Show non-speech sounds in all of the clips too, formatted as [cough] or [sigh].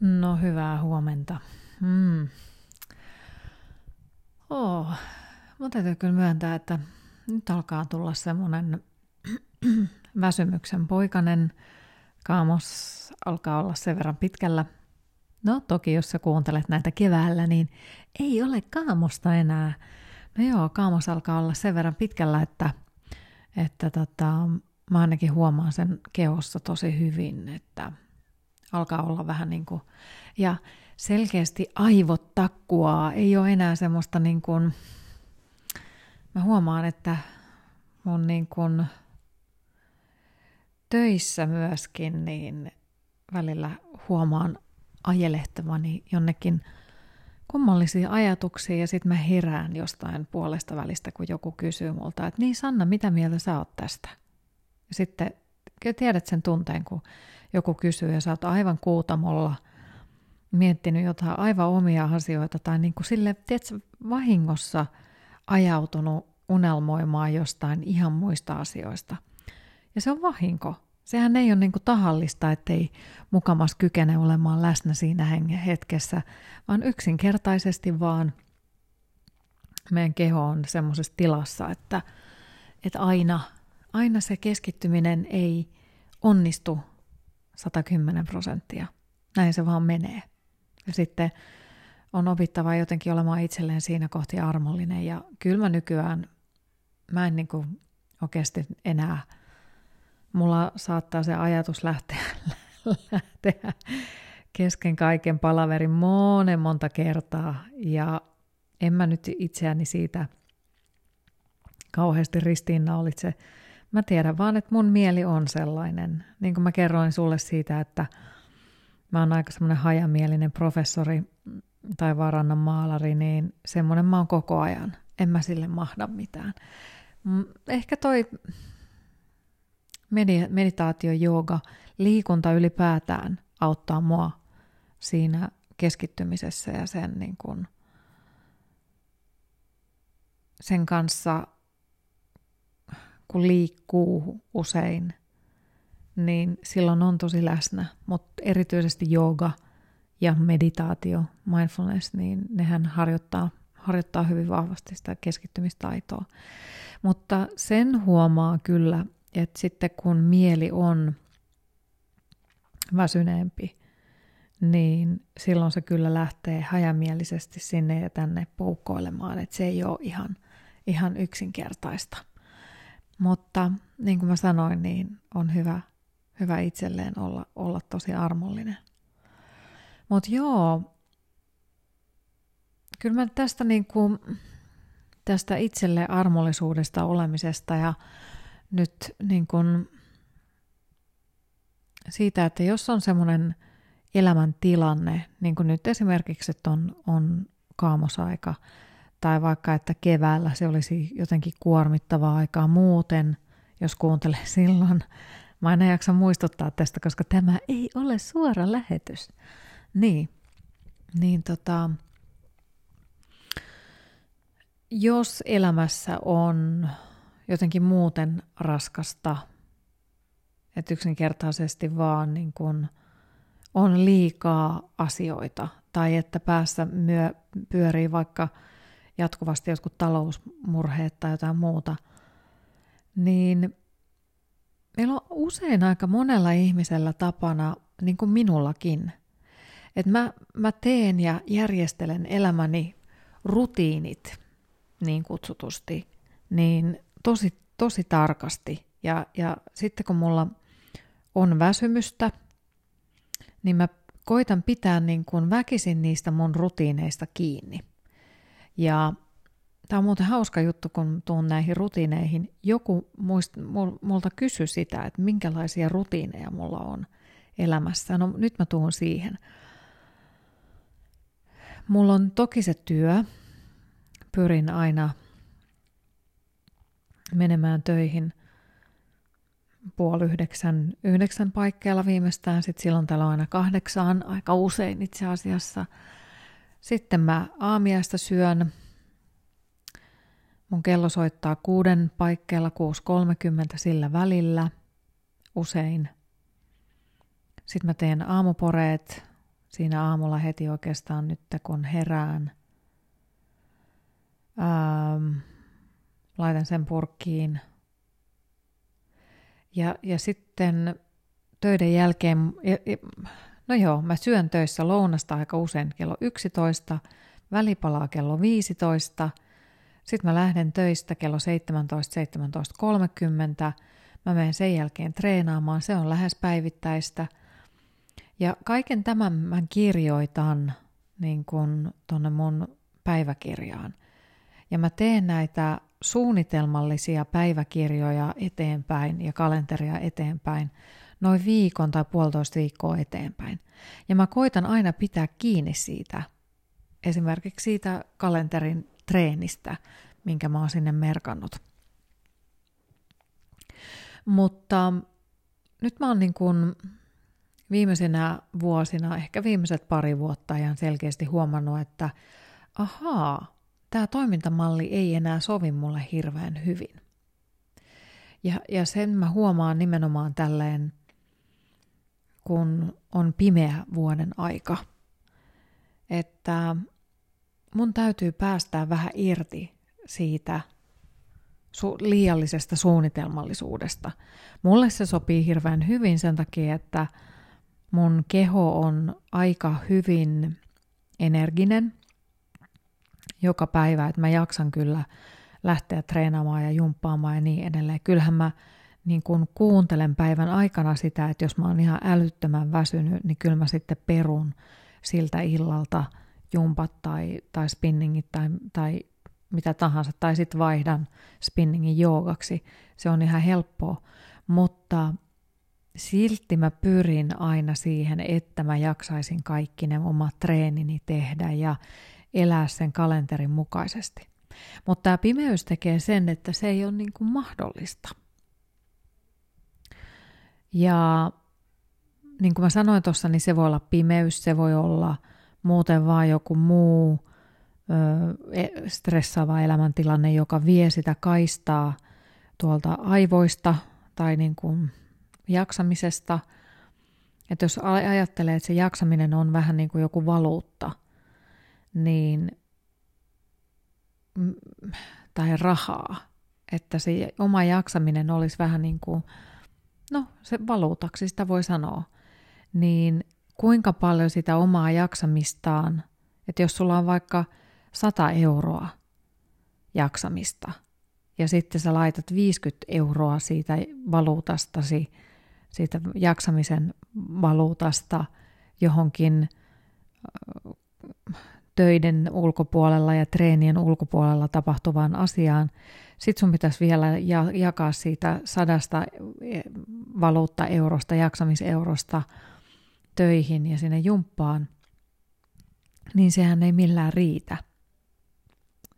No hyvää huomenta. Mm. Oh, mun täytyy kyllä myöntää, että nyt alkaa tulla semmoinen [clears throat] väsymyksen poikanen. Kaamos alkaa olla sen verran pitkällä. No toki, jos sä kuuntelet näitä keväällä, niin ei ole kaamosta enää. No joo, kaamos alkaa olla sen verran pitkällä, että, että tota, mä ainakin huomaan sen kehossa tosi hyvin, että alkaa olla vähän niin kuin, ja selkeästi aivot takkuaa, ei ole enää semmoista niin kuin, mä huomaan, että mun niin kuin töissä myöskin, niin välillä huomaan ajelehtavani jonnekin kummallisia ajatuksia ja sitten mä herään jostain puolesta välistä, kun joku kysyy multa, että niin Sanna, mitä mieltä sä oot tästä? Ja sitten tiedät sen tunteen, kun joku kysyy ja sä oot aivan kuutamolla miettinyt jotain aivan omia asioita tai niin kuin sille, tiedätkö, vahingossa ajautunut unelmoimaan jostain ihan muista asioista. Ja se on vahinko. Sehän ei ole niin kuin tahallista, ettei mukamas kykene olemaan läsnä siinä hetkessä, vaan yksinkertaisesti vaan meidän keho on semmoisessa tilassa, että, että aina, aina se keskittyminen ei onnistu 110 prosenttia. Näin se vaan menee. Ja sitten on opittava jotenkin olemaan itselleen siinä kohti armollinen. Ja kyllä mä nykyään, mä en niin kuin oikeasti enää, mulla saattaa se ajatus lähteä, [laughs] lähteä kesken kaiken palaverin monen monta kertaa. Ja en mä nyt itseäni siitä kauheasti ristiinnaulitse Mä tiedän vaan, että mun mieli on sellainen. Niin kuin mä kerroin sulle siitä, että mä oon aika semmoinen hajamielinen professori tai varannan maalari, niin semmoinen mä oon koko ajan. En mä sille mahda mitään. Ehkä toi meditaatio, jooga, liikunta ylipäätään auttaa mua siinä keskittymisessä ja sen, niin kun, sen kanssa kun liikkuu usein, niin silloin on tosi läsnä. Mutta erityisesti jooga ja meditaatio, mindfulness, niin nehän harjoittaa, harjoittaa hyvin vahvasti sitä keskittymistaitoa. Mutta sen huomaa kyllä, että sitten kun mieli on väsyneempi, niin silloin se kyllä lähtee hajamielisesti sinne ja tänne poukkoilemaan, että se ei ole ihan, ihan yksinkertaista. Mutta niin kuin mä sanoin, niin on hyvä, hyvä itselleen olla, olla tosi armollinen. Mutta joo, kyllä mä tästä, niin kuin, tästä itselle armollisuudesta olemisesta ja nyt niin kuin siitä, että jos on semmoinen elämäntilanne, niin kuin nyt esimerkiksi, että on, on kaamosaika, tai vaikka, että keväällä se olisi jotenkin kuormittavaa aikaa muuten, jos kuuntelee [laughs] silloin. Mä en jaksa muistuttaa tästä, koska tämä ei ole suora lähetys. Niin, niin tota, jos elämässä on jotenkin muuten raskasta, että yksinkertaisesti vaan niin kun on liikaa asioita tai että päässä myö, pyörii vaikka – jatkuvasti jotkut talousmurheet tai jotain muuta, niin meillä on usein aika monella ihmisellä tapana, niin kuin minullakin, että mä, mä teen ja järjestelen elämäni rutiinit niin kutsutusti, niin tosi, tosi tarkasti. Ja, ja sitten kun mulla on väsymystä, niin mä koitan pitää niin kuin väkisin niistä mun rutiineista kiinni. Ja tämä on muuten hauska juttu, kun tuun näihin rutiineihin. Joku muist, multa kysyi sitä, että minkälaisia rutiineja mulla on elämässä. No nyt mä tuun siihen. Mulla on toki se työ. Pyrin aina menemään töihin puoli yhdeksän, yhdeksän paikkeilla viimeistään. Sitten silloin täällä on aina kahdeksaan, aika usein itse asiassa – sitten mä aamiaista syön. Mun kello soittaa kuuden paikkeilla 6.30 sillä välillä usein. Sitten mä teen aamuporeet siinä aamulla heti oikeastaan nyt, kun herään. Ähm, laitan sen purkkiin. Ja, ja sitten töiden jälkeen, no joo, mä syön töissä lounasta aika usein kello 11, välipalaa kello 15, sitten mä lähden töistä kello 17, 17.30, mä menen sen jälkeen treenaamaan, se on lähes päivittäistä. Ja kaiken tämän mä kirjoitan niin kuin tonne mun päiväkirjaan. Ja mä teen näitä suunnitelmallisia päiväkirjoja eteenpäin ja kalenteria eteenpäin noin viikon tai puolitoista viikkoa eteenpäin. Ja mä koitan aina pitää kiinni siitä, esimerkiksi siitä kalenterin treenistä, minkä mä oon sinne merkannut. Mutta nyt mä oon niin kuin viimeisinä vuosina, ehkä viimeiset pari vuotta ajan selkeästi huomannut, että ahaa, tämä toimintamalli ei enää sovi mulle hirveän hyvin. Ja, ja sen mä huomaan nimenomaan tälleen, kun on pimeä vuoden aika, että mun täytyy päästää vähän irti siitä su- liiallisesta suunnitelmallisuudesta. Mulle se sopii hirveän hyvin sen takia, että mun keho on aika hyvin energinen joka päivä, että mä jaksan kyllä lähteä treenaamaan ja jumppaamaan ja niin edelleen. Kyllähän mä niin kun kuuntelen päivän aikana sitä, että jos mä oon ihan älyttömän väsynyt, niin kyllä mä sitten perun siltä illalta jumpat tai, tai spinningit tai, tai mitä tahansa, tai sitten vaihdan spinningin joogaksi. Se on ihan helppoa, mutta silti mä pyrin aina siihen, että mä jaksaisin kaikki ne omat treenini tehdä ja elää sen kalenterin mukaisesti. Mutta tämä pimeys tekee sen, että se ei ole niin kuin mahdollista. Ja niin kuin mä sanoin tuossa, niin se voi olla pimeys, se voi olla muuten vaan joku muu E, stressaava elämäntilanne, joka vie sitä kaistaa tuolta aivoista tai niin kuin jaksamisesta. Että jos ajattelee, että se jaksaminen on vähän niin kuin joku valuutta, niin tai rahaa, että se oma jaksaminen olisi vähän niin kuin, no se valuutaksi sitä voi sanoa, niin kuinka paljon sitä omaa jaksamistaan, että jos sulla on vaikka 100 euroa jaksamista ja sitten sä laitat 50 euroa siitä valuutastasi, siitä jaksamisen valuutasta johonkin töiden ulkopuolella ja treenien ulkopuolella tapahtuvaan asiaan. Sitten sun pitäisi vielä jakaa siitä sadasta e, valuutta-eurosta, jaksamiseurosta töihin ja sinne jumppaan, niin sehän ei millään riitä.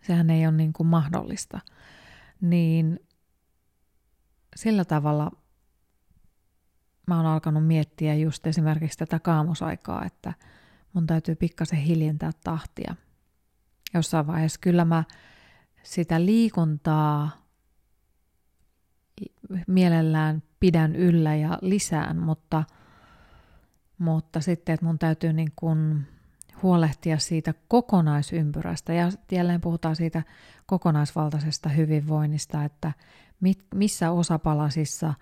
Sehän ei ole niin kuin mahdollista. Niin sillä tavalla mä oon alkanut miettiä just esimerkiksi tätä kaamosaikaa, että mun täytyy pikkasen hiljentää tahtia. Jossain vaiheessa kyllä mä sitä liikuntaa mielellään pidän yllä ja lisään, mutta, mutta sitten, että mun täytyy niin kuin huolehtia siitä kokonaisympyrästä. Ja jälleen puhutaan siitä kokonaisvaltaisesta hyvinvoinnista, että mit, missä osapalasissa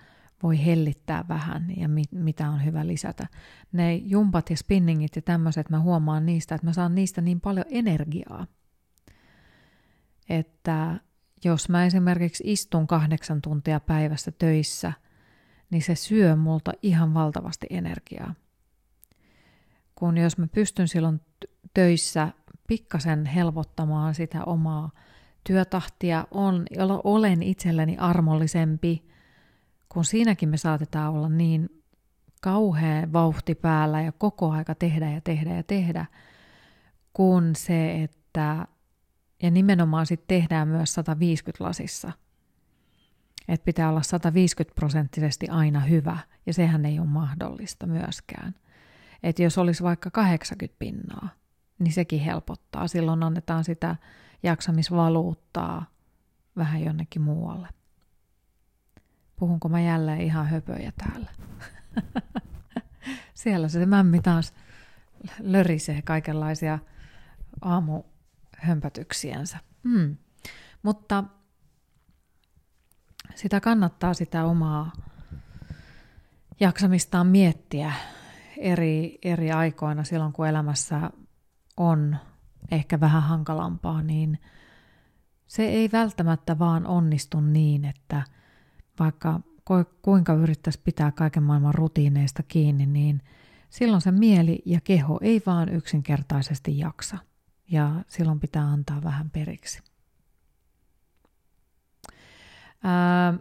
voi hellittää vähän ja mit, mitä on hyvä lisätä. Ne jumpat ja spinningit ja tämmöiset, mä huomaan niistä, että mä saan niistä niin paljon energiaa, että jos mä esimerkiksi istun kahdeksan tuntia päivässä töissä, niin se syö multa ihan valtavasti energiaa. Kun jos mä pystyn silloin töissä pikkasen helpottamaan sitä omaa työtahtia, on, olen itselleni armollisempi, kun siinäkin me saatetaan olla niin kauhea vauhti päällä ja koko aika tehdä ja tehdä ja tehdä, kun se, että ja nimenomaan sitten tehdään myös 150 lasissa. Että pitää olla 150 prosenttisesti aina hyvä, ja sehän ei ole mahdollista myöskään. Että jos olisi vaikka 80 pinnaa, niin sekin helpottaa. Silloin annetaan sitä jaksamisvaluuttaa vähän jonnekin muualle. Puhunko mä jälleen ihan höpöjä täällä? [laughs] Siellä se mämmi taas lörisee kaikenlaisia aamuhömpötyksiänsä. Mm. Mutta sitä kannattaa sitä omaa jaksamistaan miettiä eri, eri aikoina silloin, kun elämässä on ehkä vähän hankalampaa, niin se ei välttämättä vaan onnistu niin, että vaikka kuinka yrittäisi pitää kaiken maailman rutiineista kiinni, niin silloin se mieli ja keho ei vaan yksinkertaisesti jaksa. Ja silloin pitää antaa vähän periksi. Ää,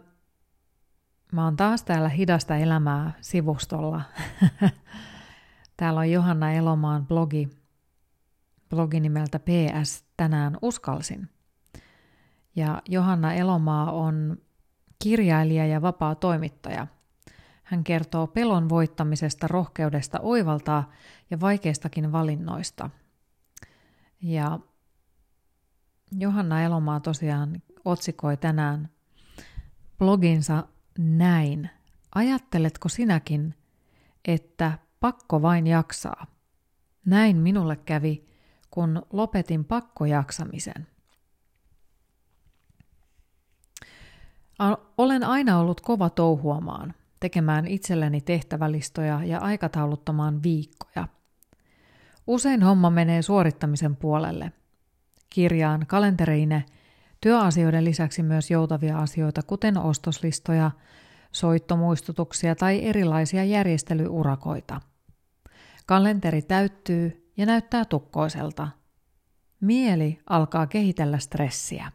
mä oon taas täällä Hidasta elämää sivustolla. [laughs] täällä on Johanna Elomaan blogi, blogi nimeltä PS Tänään uskalsin. Ja Johanna Elomaa on kirjailija ja vapaa toimittaja. Hän kertoo pelon voittamisesta, rohkeudesta oivaltaa ja vaikeistakin valinnoista. Ja Johanna Elomaa tosiaan otsikoi tänään bloginsa näin. Ajatteletko sinäkin, että pakko vain jaksaa? Näin minulle kävi, kun lopetin pakkojaksamisen. Olen aina ollut kova touhuamaan, tekemään itselleni tehtävälistoja ja aikatauluttamaan viikkoja. Usein homma menee suorittamisen puolelle. Kirjaan kalenteriine työasioiden lisäksi myös joutavia asioita, kuten ostoslistoja, soittomuistutuksia tai erilaisia järjestelyurakoita. Kalenteri täyttyy ja näyttää tukkoiselta. Mieli alkaa kehitellä stressiä.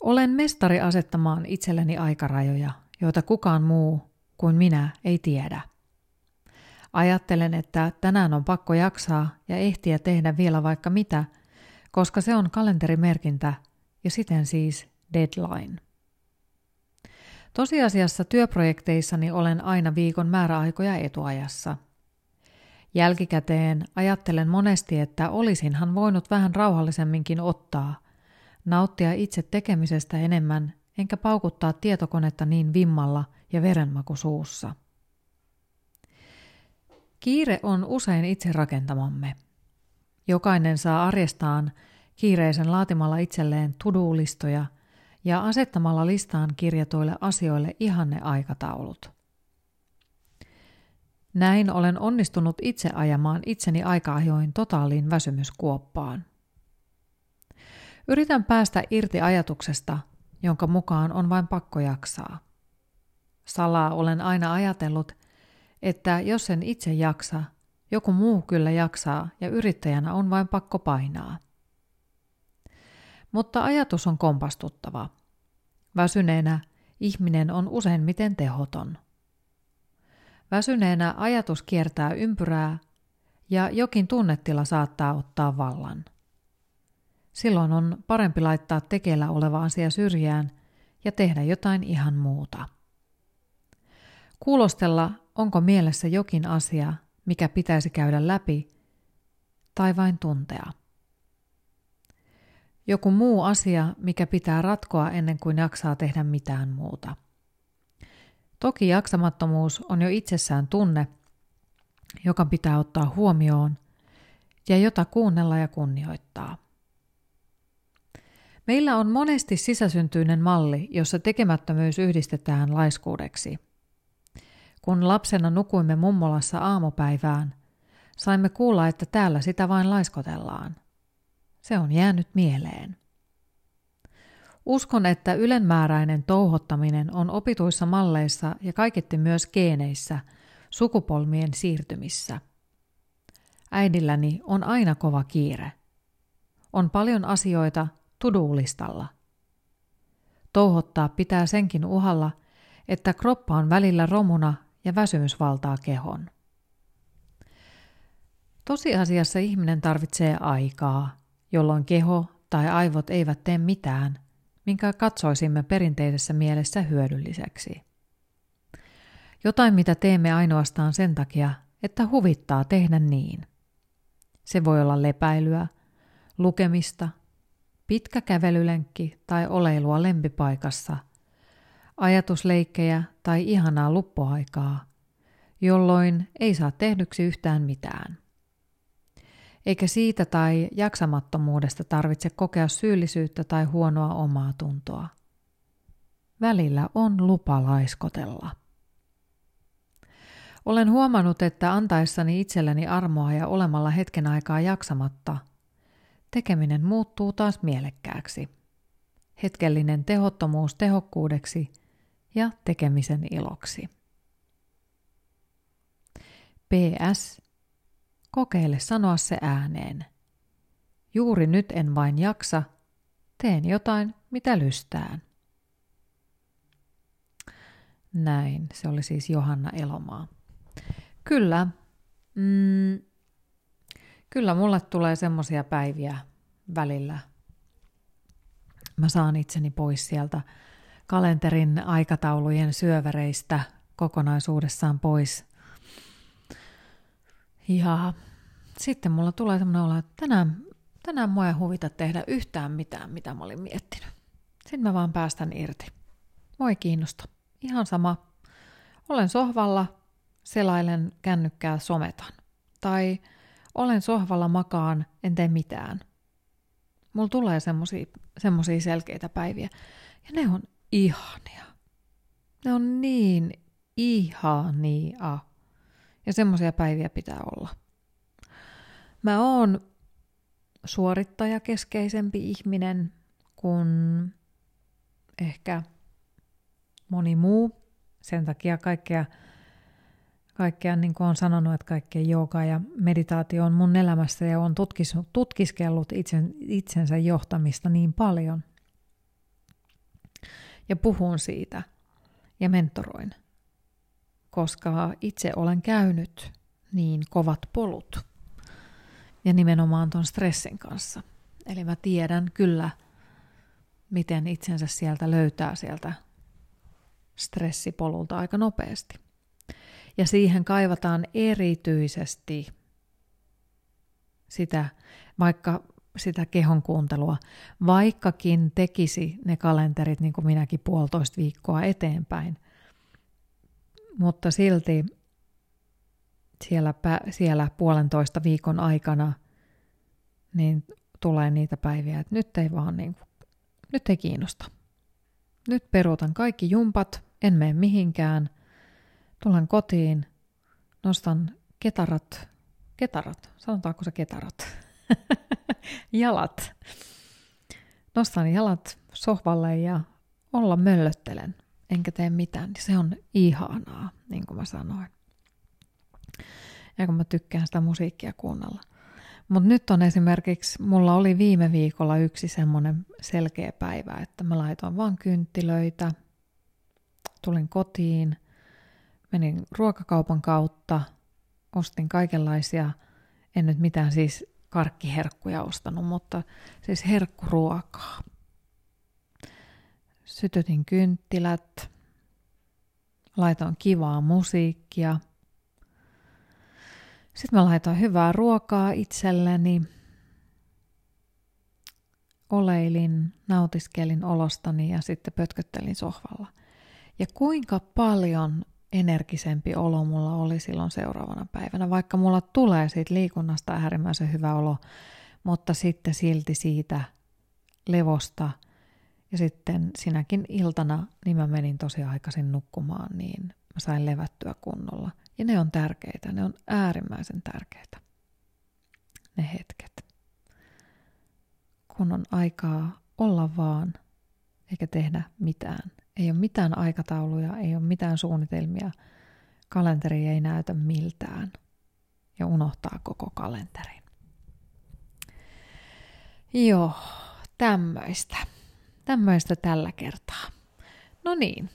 Olen mestari asettamaan itselleni aikarajoja, joita kukaan muu kuin minä ei tiedä. Ajattelen, että tänään on pakko jaksaa ja ehtiä tehdä vielä vaikka mitä, koska se on kalenterimerkintä ja siten siis deadline. Tosiasiassa työprojekteissani olen aina viikon määräaikoja etuajassa. Jälkikäteen ajattelen monesti, että olisinhan voinut vähän rauhallisemminkin ottaa, nauttia itse tekemisestä enemmän, enkä paukuttaa tietokonetta niin vimmalla ja verenmaku suussa. Kiire on usein itse rakentamamme. Jokainen saa arjestaan kiireisen laatimalla itselleen tudulistoja ja asettamalla listaan kirjatuille asioille ihanne aikataulut. Näin olen onnistunut itse ajamaan itseni aika-ajoin totaaliin väsymyskuoppaan. Yritän päästä irti ajatuksesta, jonka mukaan on vain pakko jaksaa. Salaa olen aina ajatellut, että jos en itse jaksa, joku muu kyllä jaksaa ja yrittäjänä on vain pakko painaa. Mutta ajatus on kompastuttava. Väsyneenä ihminen on useimmiten tehoton. Väsyneenä ajatus kiertää ympyrää ja jokin tunnetila saattaa ottaa vallan. Silloin on parempi laittaa tekeillä oleva asia syrjään ja tehdä jotain ihan muuta. Kuulostella, onko mielessä jokin asia, mikä pitäisi käydä läpi, tai vain tuntea. Joku muu asia, mikä pitää ratkoa ennen kuin jaksaa tehdä mitään muuta. Toki jaksamattomuus on jo itsessään tunne, joka pitää ottaa huomioon ja jota kuunnella ja kunnioittaa. Meillä on monesti sisäsyntyinen malli, jossa tekemättömyys yhdistetään laiskuudeksi. Kun lapsena nukuimme mummolassa aamupäivään, saimme kuulla, että täällä sitä vain laiskotellaan. Se on jäänyt mieleen. Uskon, että ylenmääräinen touhottaminen on opituissa malleissa ja kaiketti myös geeneissä, sukupolmien siirtymissä. Äidilläni on aina kova kiire. On paljon asioita, tudulistalla. Touhottaa pitää senkin uhalla, että kroppa on välillä romuna ja väsymys valtaa kehon. Tosiasiassa ihminen tarvitsee aikaa, jolloin keho tai aivot eivät tee mitään, minkä katsoisimme perinteisessä mielessä hyödylliseksi. Jotain, mitä teemme ainoastaan sen takia, että huvittaa tehdä niin. Se voi olla lepäilyä, lukemista – pitkä kävelylenkki tai oleilua lempipaikassa, ajatusleikkejä tai ihanaa luppoaikaa, jolloin ei saa tehdyksi yhtään mitään. Eikä siitä tai jaksamattomuudesta tarvitse kokea syyllisyyttä tai huonoa omaa tuntoa. Välillä on lupa laiskotella. Olen huomannut, että antaessani itselleni armoa ja olemalla hetken aikaa jaksamatta, tekeminen muuttuu taas mielekkääksi. Hetkellinen tehottomuus tehokkuudeksi ja tekemisen iloksi. PS. Kokeile sanoa se ääneen. Juuri nyt en vain jaksa, teen jotain, mitä lystään. Näin, se oli siis Johanna Elomaa. Kyllä, mm, kyllä mulle tulee semmoisia päiviä välillä. Mä saan itseni pois sieltä kalenterin aikataulujen syövereistä kokonaisuudessaan pois. Ja sitten mulla tulee semmoinen olo, että tänään, tänään mua ei huvita tehdä yhtään mitään, mitä mä olin miettinyt. Sitten mä vaan päästän irti. Mua ei kiinnosta. Ihan sama. Olen sohvalla, selailen kännykkää, sometan. Tai olen sohvalla makaan, en tee mitään. Mulla tulee semmosia selkeitä päiviä. Ja ne on ihania. Ne on niin ihania. Ja semmoisia päiviä pitää olla. Mä oon suorittajakeskeisempi ihminen kuin ehkä moni muu. Sen takia kaikkea, kaikkea niin kuin on sanonut, että kaikkea jooga ja meditaatio on mun elämässä ja on tutkis, tutkiskellut itsen, itsensä johtamista niin paljon. Ja puhun siitä ja mentoroin, koska itse olen käynyt niin kovat polut ja nimenomaan tuon stressin kanssa. Eli mä tiedän kyllä, miten itsensä sieltä löytää sieltä stressipolulta aika nopeasti. Ja siihen kaivataan erityisesti sitä, vaikka sitä kehon kuuntelua, vaikkakin tekisi ne kalenterit niin kuin minäkin puolitoista viikkoa eteenpäin. Mutta silti siellä, siellä puolentoista viikon aikana niin tulee niitä päiviä, että nyt ei vaan niin kuin, nyt ei kiinnosta. Nyt peruutan kaikki jumpat, en mene mihinkään. Tulen kotiin, nostan ketarat, ketarat, sanotaanko se ketarat? [laughs] jalat. Nostan jalat sohvalle ja olla möllöttelen, enkä tee mitään. Se on ihanaa, niin kuin mä sanoin. Ja kun mä tykkään sitä musiikkia kuunnella. Mutta nyt on esimerkiksi, mulla oli viime viikolla yksi semmoinen selkeä päivä, että mä laitoin vaan kynttilöitä, tulin kotiin, menin ruokakaupan kautta, ostin kaikenlaisia, en nyt mitään siis karkkiherkkuja ostanut, mutta siis herkkuruokaa. Sytytin kynttilät, laitoin kivaa musiikkia – sitten mä laitoin hyvää ruokaa itselleni. Oleilin, nautiskelin olostani ja sitten pötköttelin sohvalla. Ja kuinka paljon energisempi olo mulla oli silloin seuraavana päivänä, vaikka mulla tulee siitä liikunnasta äärimmäisen hyvä olo, mutta sitten silti siitä levosta ja sitten sinäkin iltana niin mä menin tosi aikaisin nukkumaan, niin mä sain levättyä kunnolla – ja ne on tärkeitä, ne on äärimmäisen tärkeitä, ne hetket. Kun on aikaa olla vaan, eikä tehdä mitään. Ei ole mitään aikatauluja, ei ole mitään suunnitelmia. Kalenteri ei näytä miltään. Ja unohtaa koko kalenterin. Joo, tämmöistä. Tämmöistä tällä kertaa. No niin,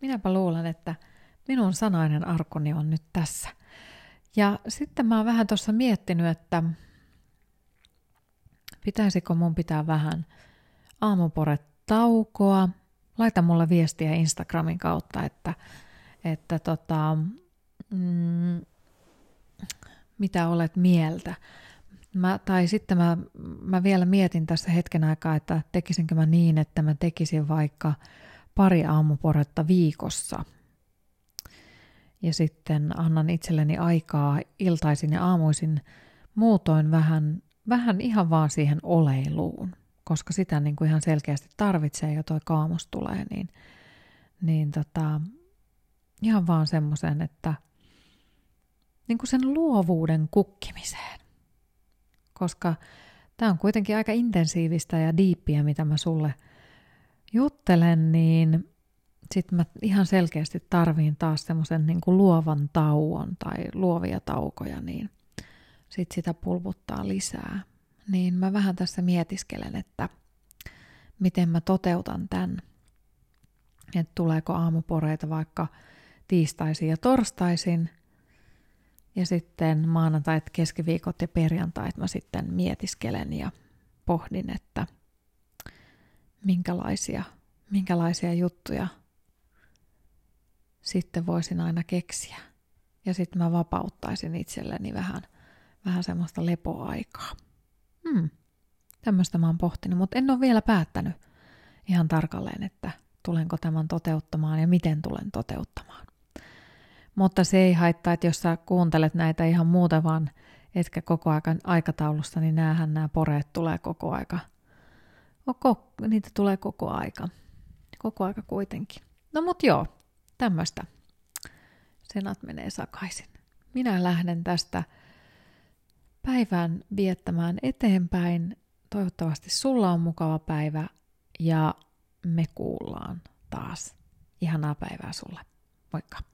minäpä luulen, että – minun sanainen arkoni on nyt tässä. Ja sitten mä oon vähän tuossa miettinyt, että pitäisikö mun pitää vähän taukoa. Laita mulle viestiä Instagramin kautta, että, että tota, mm, mitä olet mieltä. Mä, tai sitten mä, mä vielä mietin tässä hetken aikaa, että tekisinkö mä niin, että mä tekisin vaikka pari aamuporetta viikossa – Ja sitten annan itselleni aikaa iltaisin ja aamuisin muutoin vähän, vähän ihan vaan siihen oleiluun, koska sitä niin kuin ihan selkeästi tarvitsee jo toi kaamos tulee, niin, niin tota, ihan vaan semmoisen, että niin kuin sen luovuuden kukkimiseen. Koska tämä on kuitenkin aika intensiivistä ja diippiä, mitä mä sulle juttelen, niin sitten mä ihan selkeästi tarviin taas semmoisen niin luovan tauon tai luovia taukoja, niin sitten sitä pulputtaa lisää. Niin mä vähän tässä mietiskelen, että miten mä toteutan tämän. Että tuleeko aamuporeita vaikka tiistaisin ja torstaisin. Ja sitten maanantait, keskiviikot ja perjantait mä sitten mietiskelen ja pohdin, että minkälaisia, minkälaisia juttuja sitten voisin aina keksiä. Ja sitten mä vapauttaisin itselleni vähän, vähän semmoista lepoaikaa. Hmm. Tämmöistä mä oon pohtinut, mutta en ole vielä päättänyt ihan tarkalleen, että tulenko tämän toteuttamaan ja miten tulen toteuttamaan. Mutta se ei haittaa, että jos sä kuuntelet näitä ihan muuta vaan, etkä koko ajan aikataulusta, niin näähän nämä poreet tulee koko aika. Oko, niitä tulee koko aika. Koko aika kuitenkin. No mut joo, tämmöistä. Senat menee sakaisin. Minä lähden tästä päivän viettämään eteenpäin. Toivottavasti sulla on mukava päivä ja me kuullaan taas. Ihanaa päivää sulle. Moikka!